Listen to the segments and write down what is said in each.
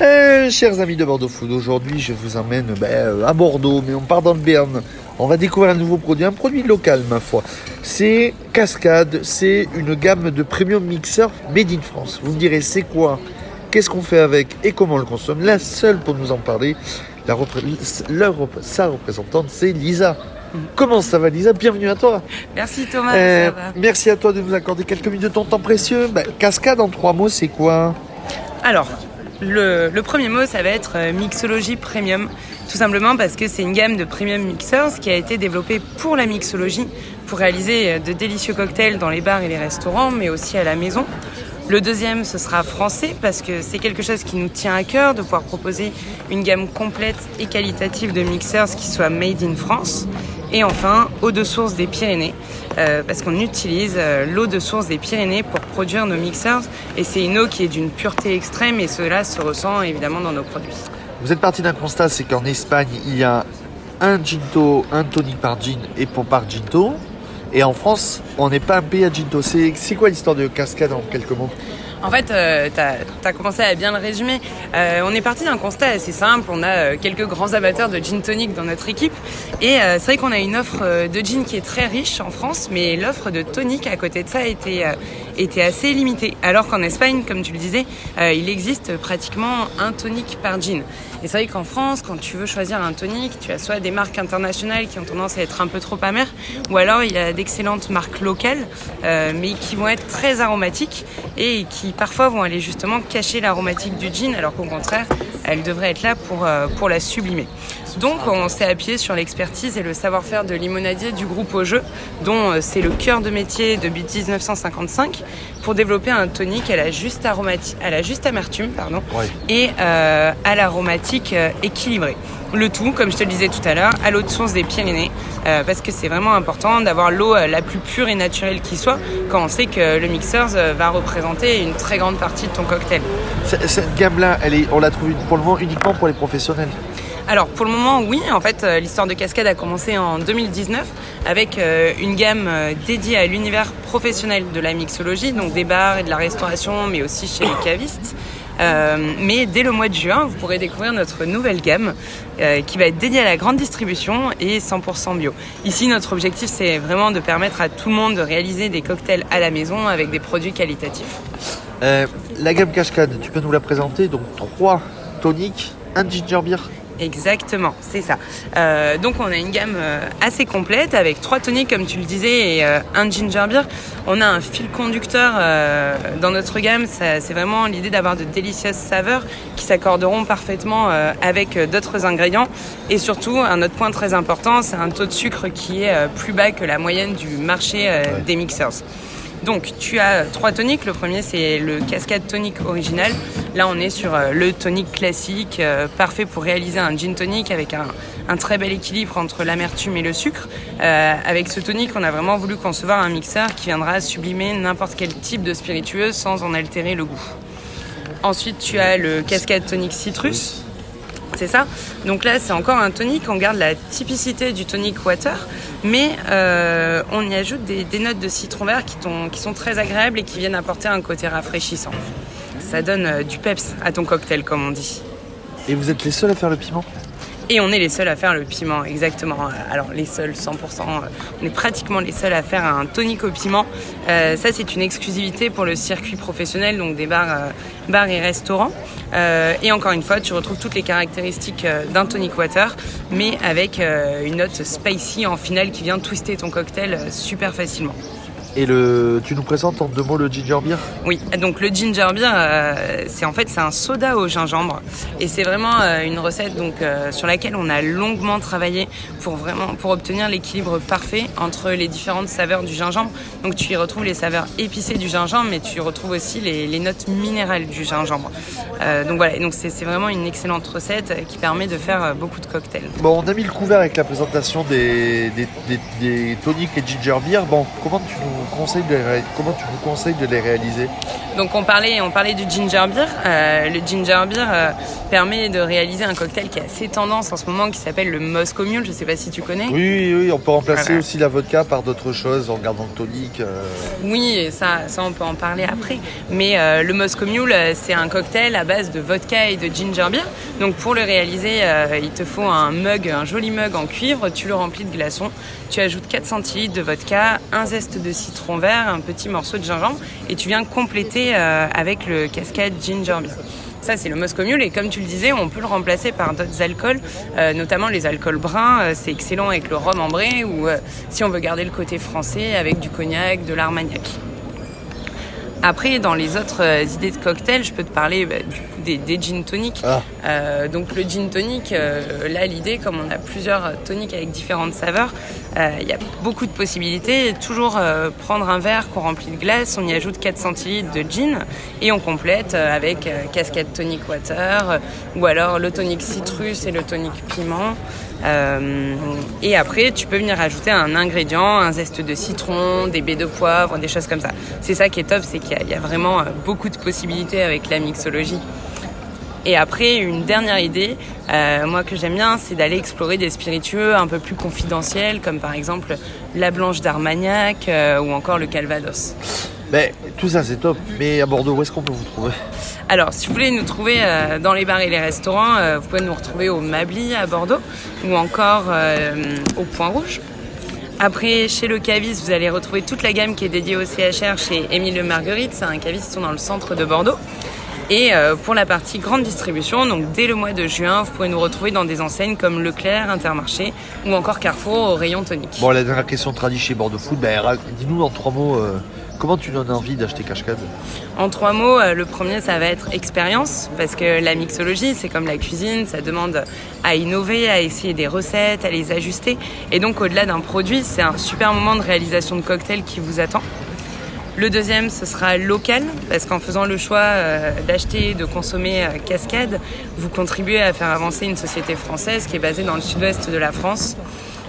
Euh, chers amis de Bordeaux Food, aujourd'hui je vous emmène ben, à Bordeaux, mais on part dans le Béarn. On va découvrir un nouveau produit, un produit local ma foi. C'est Cascade, c'est une gamme de premium mixeurs made in France. Vous me direz c'est quoi? Qu'est-ce qu'on fait avec et comment on le consomme? La seule pour nous en parler, la leur, sa représentante, c'est Lisa. Comment ça va Lisa? Bienvenue à toi. Merci Thomas. Euh, merci à toi de nous accorder quelques minutes de ton temps précieux. Ben, cascade en trois mots, c'est quoi? Alors, le, premier mot, ça va être euh, mixologie premium. Tout simplement parce que c'est une gamme de premium mixers qui a été développée pour la mixologie, pour réaliser euh, de délicieux cocktails dans les bars et les restaurants, mais aussi à la maison. Le deuxième, ce sera français parce que c'est quelque chose qui nous tient à cœur de pouvoir proposer une gamme complète et qualitative de mixers qui soit made in France. Et enfin, eau de source des Pyrénées, euh, parce qu'on utilise euh, l'eau de source des Pyrénées pour produire nos mixers. Et c'est une eau qui est d'une pureté extrême et cela se ressent évidemment dans nos produits. Vous êtes parti d'un constat, c'est qu'en Espagne, il y a un ginto, un tonic par gin et pour par ginto. Et en France, on n'est pas un pays à ginto. C'est quoi l'histoire de Cascade en quelques mots? En fait, euh, tu as, commencé à bien le résumer. Euh, on est parti d'un constat assez simple. On a euh, quelques grands amateurs de gin tonic dans notre équipe. Et c'est vrai qu'on a une offre de gin qui est très riche en France, mais l'offre de tonic à côté de ça était, était assez limitée. Alors qu'en Espagne, comme tu le disais, il existe pratiquement un tonic par gin. Et c'est vrai qu'en France, quand tu veux choisir un tonic, tu as soit des marques internationales qui ont tendance à être un peu trop amères, ou alors il y a d'excellentes marques locales, mais qui vont être très aromatiques et qui parfois vont aller justement cacher l'aromatique du gin, alors qu'au contraire, elle devrait être là pour, euh, pour la sublimer. Donc on s'est appuyé sur l'expertise et le savoir-faire de limonadier du groupe au jeu, dont euh, c'est le cœur de métier depuis 1955, pour développer un tonique à la juste, à la juste amertume pardon, et euh, à l'aromatique équilibrée. Le tout, comme je te le disais tout à l'heure, à l'eau de source des Pyrénées, euh, parce que c'est vraiment important d'avoir l'eau euh, la plus pure et naturelle qui soit, quand on sait que le mixeur euh, va représenter une très grande partie de ton cocktail. Cette gamme-là, on la trouve pour le moment uniquement pour les professionnels alors pour le moment oui, en fait l'histoire de Cascade a commencé en 2019 avec une gamme dédiée à l'univers professionnel de la mixologie, donc des bars et de la restauration mais aussi chez les cavistes. Euh, mais dès le mois de juin, vous pourrez découvrir notre nouvelle gamme euh, qui va être dédiée à la grande distribution et 100% bio. Ici, notre objectif, c'est vraiment de permettre à tout le monde de réaliser des cocktails à la maison avec des produits qualitatifs. Euh, la gamme Cascade, tu peux nous la présenter? Donc trois toniques, un ginger beer Exactement, c'est ça. Euh, donc on a une gamme euh, assez complète avec trois toniques comme tu le disais et euh, un ginger beer. On a un fil conducteur dans notre gamme. C'est vraiment l'idée d'avoir de délicieuses saveurs qui s'accorderont parfaitement avec d'autres ingrédients. Et surtout, un autre point très important, c'est un taux de sucre qui est plus bas que la moyenne du marché des mixers. Donc tu as trois toniques. Le premier c'est le cascade tonique original. Là on est sur euh, le tonique classique, euh, parfait pour réaliser un gin tonic avec un, très bel équilibre entre l'amertume et le sucre. Euh, avec ce tonique on a vraiment voulu concevoir un mixeur qui viendra sublimer n'importe quel type de spiritueuse sans en altérer le goût. Ensuite tu as le cascade tonique citrus c'est ça. Donc là, c'est encore un tonic. On garde la typicité du tonic water, mais euh, on y ajoute des, notes de citron vert qui, qui, sont très agréables et qui viennent apporter un côté rafraîchissant. Ça donne euh, du peps à ton cocktail, comme on dit. Et vous êtes les seuls à faire le piment? Et on est les seuls à faire le piment, exactement. Alors les seuls, 100%. On est pratiquement les seuls à faire un tonic au piment. Euh, ça, c'est une exclusivité pour le circuit professionnel, donc des bars, euh, bars et restaurants. Euh, et encore une fois, tu retrouves toutes les caractéristiques d'un tonic water, mais avec une note spicy en finale qui vient twister ton cocktail super facilement. Et le, tu nous présentes en deux mots le ginger beer? Oui, donc le ginger beer, euh, c'est en fait c'est un soda au gingembre et c'est vraiment euh, une recette donc euh, sur laquelle on a longuement travaillé pour vraiment pour obtenir l'équilibre parfait entre les différentes saveurs du gingembre. Donc tu y retrouves les saveurs épicées du gingembre, mais tu y retrouves aussi les, notes minérales du gingembre. donc voilà, donc c'est vraiment une excellente recette qui permet de faire beaucoup de cocktails. Bon, on a mis le couvert avec la présentation des, des, des, des toniques et ginger beer. Bon, comment tu nous conseilles de les comment tu nous conseilles de les réaliser Donc on parlait, on parlait du ginger beer. Euh, le ginger beer euh, permet de réaliser un cocktail qui est assez tendance en ce moment, qui s'appelle le Moscow Mule. Je sais pas si tu connais. Oui, oui, on peut remplacer aussi la vodka par d'autres choses en gardant le tonique. Oui, et ça, ça on peut en parler après. Mais le Moscow Mule, c'est un cocktail à base de vodka et de ginger beer. Donc pour le réaliser, il te faut un mug, un joli mug en cuivre. Tu le remplis de glaçons. Tu ajoutes 4 centilitres de vodka, un zeste de citron vert, un petit morceau de gingembre et tu viens compléter euh, avec le cascade ginger beer. Ça, c'est le Moscow Mule et comme tu le disais, on peut le remplacer par d'autres alcools, euh, notamment les alcools bruns. Euh, c'est excellent avec le rhum ambré ou si on veut garder le côté français avec du cognac, de l'armagnac. Après, dans les autres idées de cocktails, je peux te parler bah, du des, gin toniques. Ah. Euh, donc le gin tonic, euh, là l'idée, comme on a plusieurs toniques avec différentes saveurs, euh, il y a beaucoup de possibilités. Toujours prendre un verre qu'on remplit de glace, on y ajoute 4 centilitres de gin et on complète avec cascade tonic water ou alors le tonic citrus et le tonic piment. Et après, tu peux venir ajouter un ingrédient, un zeste de citron, des baies de poivre, des choses comme ça. C'est ça qui est top, c'est qu'il y, a vraiment beaucoup de possibilités avec la mixologie. Et après, une dernière idée, euh, moi que j'aime bien, c'est d'aller explorer des spiritueux un peu plus confidentiels, comme par exemple la Blanche d'Armagnac euh, ou encore le Calvados. Mais tout ça c'est top. Mais à Bordeaux, où est-ce qu'on peut vous trouver alors, si vous voulez nous trouver euh, dans les bars et les restaurants, vous pouvez nous retrouver au Mabli à Bordeaux ou encore au Point Rouge. Après, chez le caviste, vous allez retrouver toute la gamme qui est dédiée au CHR chez Émile Le Marguerite. C'est un caviste qui sont dans le centre de Bordeaux. Et euh, pour la partie grande distribution, donc dès le mois de juin, vous pouvez nous retrouver dans des enseignes comme Leclerc, Intermarché ou encore Carrefour au rayon tonique. Bon, la dernière question tradie chez Bordeaux Food, bah, dis-nous en trois mots. Comment tu donnes envie d'acheter Cascade? En trois mots, euh, le premier, ça va être expérience, parce que la mixologie, c'est comme la cuisine, ça demande à innover, à essayer des recettes, à les ajuster. Et donc, au-delà d'un produit, c'est un super moment de réalisation de cocktail qui vous attend. Le deuxième, ce sera local, parce qu'en faisant le choix euh, d'acheter, de consommer euh, Cascade, vous contribuez à faire avancer une société française qui est basée dans le sud-ouest de la France.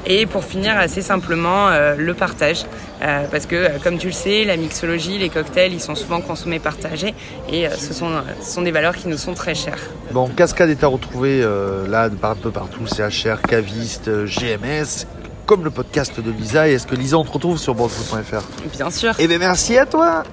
Et pour finir, assez simplement, euh, le partage. parce que, comme tu le sais, la mixologie, les cocktails, ils sont souvent consommés partagés. Et ce, sont, ce sont des valeurs qui nous sont très chères. Bon, Cascade est à retrouver là, un peu partout, CHR, Caviste, GMS comme le podcast de Lisa. Et est-ce que Lisa, on te retrouve sur bordeaux.fr Bien sûr. Eh bien, merci à toi.